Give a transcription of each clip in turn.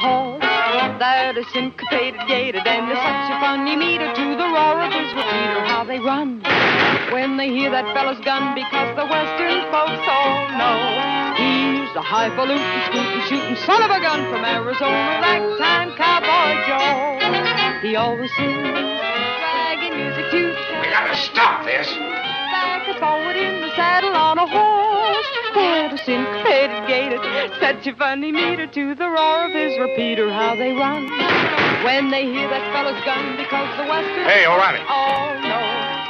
a that is syncopated, gated, and there's such a funny meter to the roar of his repeater. How they run when they hear that fellow's gun because the western folks all know he's the highfalutin, scooting, shooting son of a gun from Arizona, ragtime cowboy Joe. He always sings music to We gotta stop this. back and forward in the saddle on a horse that is syncopated, gated, such a funny meter to the roar of his repeater. How they run when they hear that fellow's gun because the western Hey, O'Reilly. all know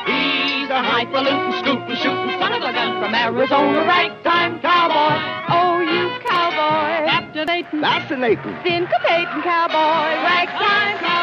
he's a highfalutin, scooting, shooting son of a gun from Arizona, right time cowboy. Oh, you cowboy, captivating, Fascinating. syncopating cowboy, ragtime cowboy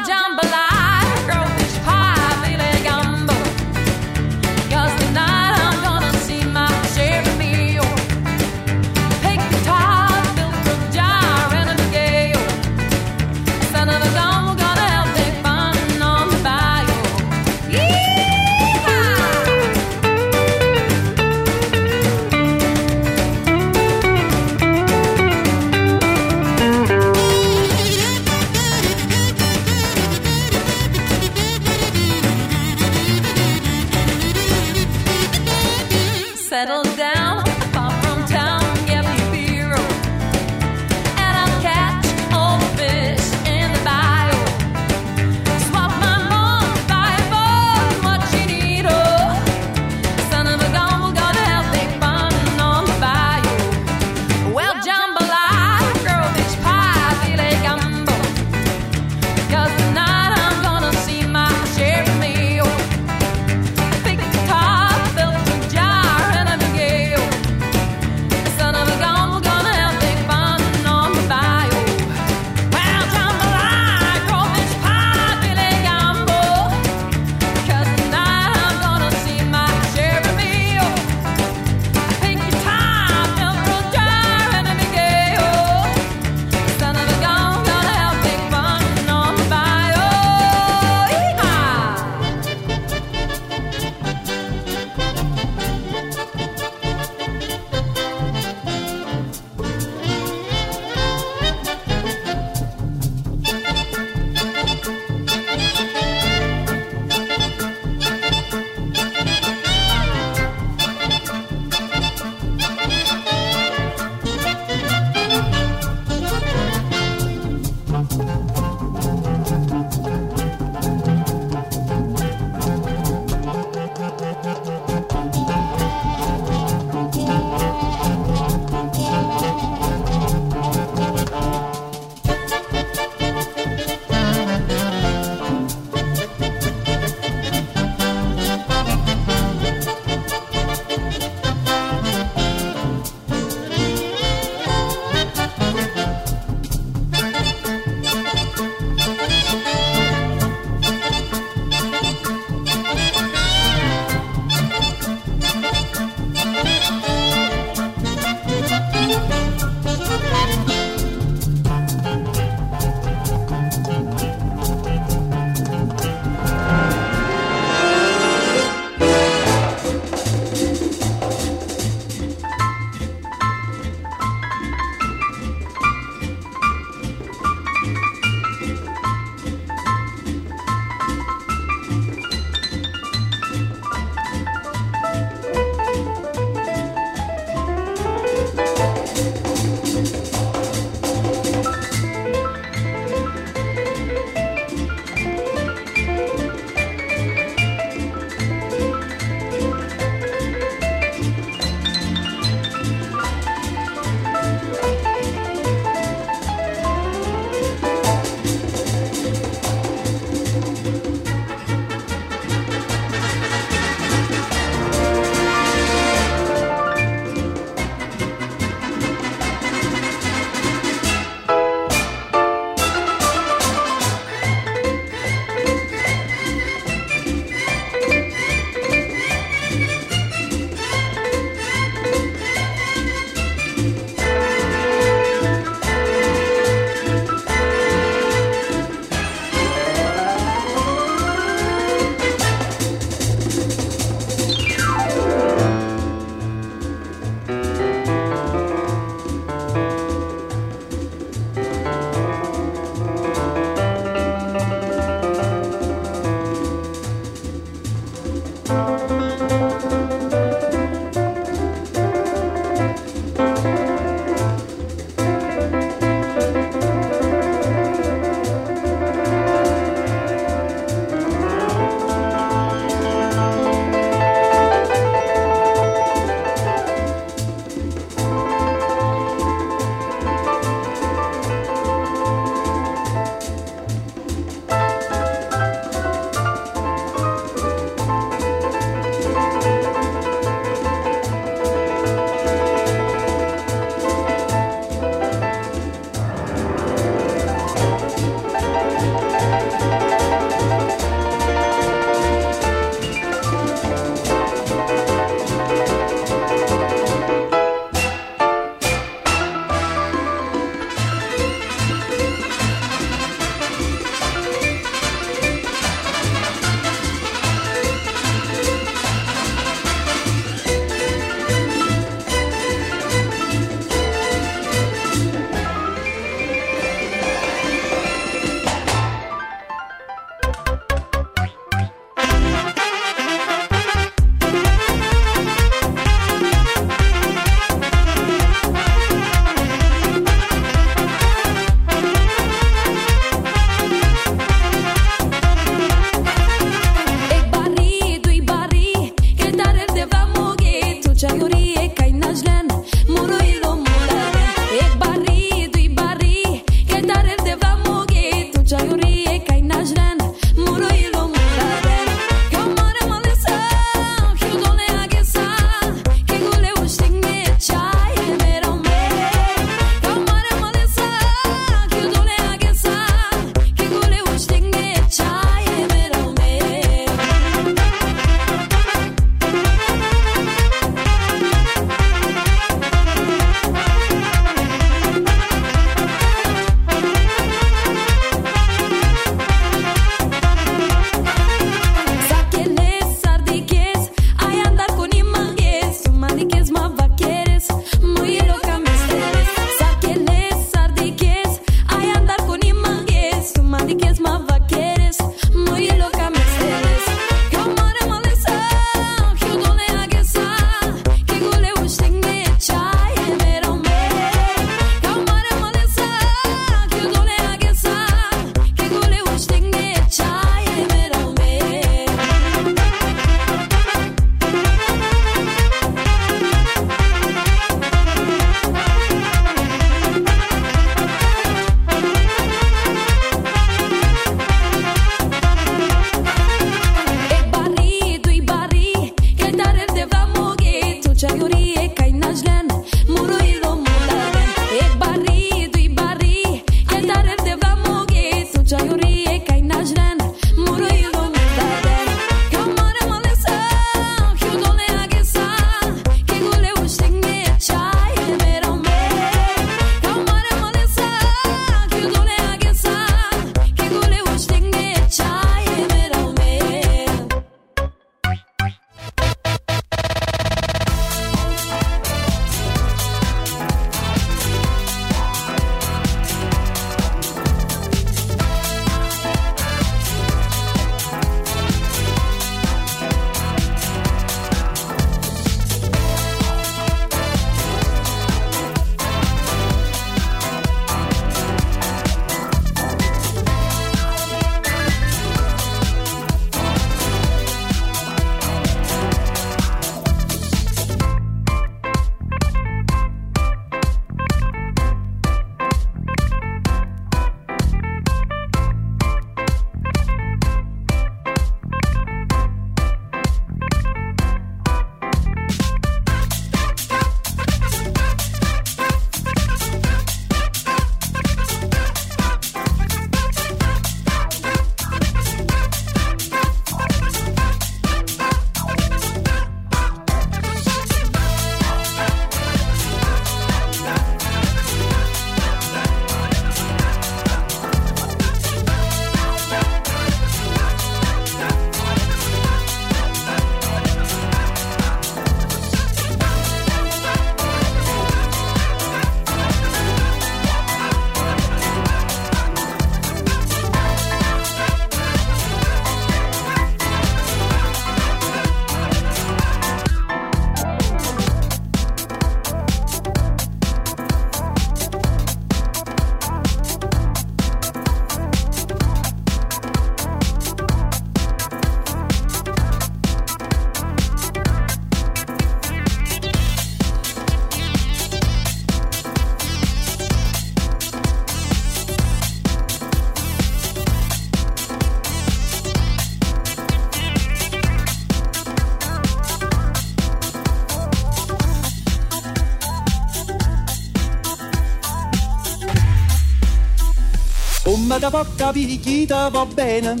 Come da chi te va bene?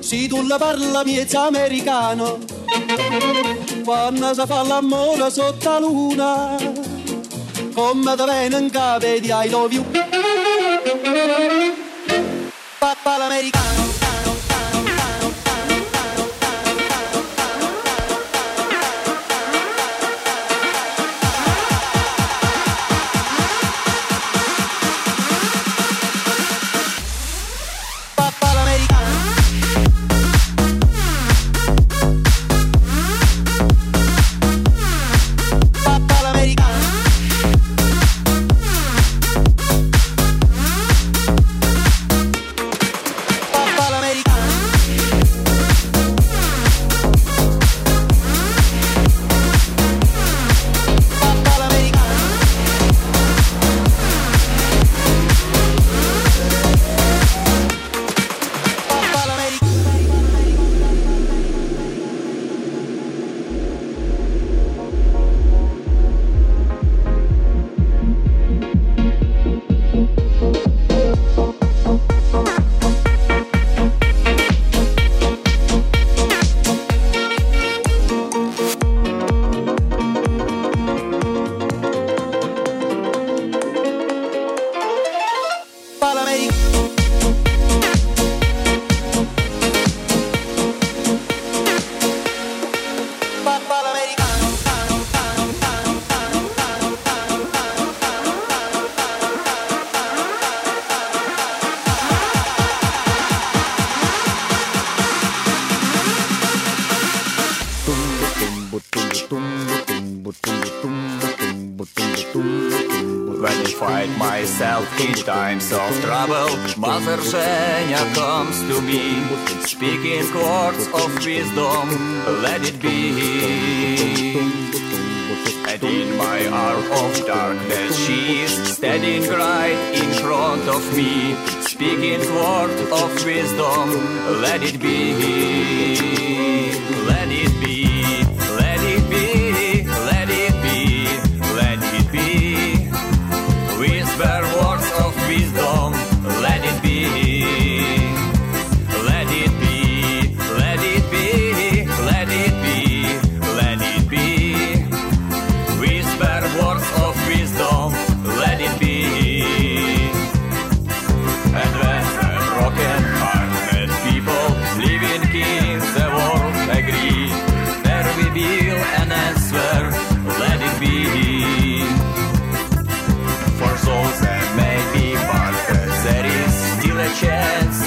Se tu la parla miezza americano Quando si fa l'amore sotto la luna. Come da viene in capo di I love you. Papà l'americano I myself in times of trouble, Mother Zhenya comes to me, speaking words of wisdom, let it be. And in my hour of darkness, she is standing right in front of me, speaking words of wisdom, let it be,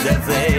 everything.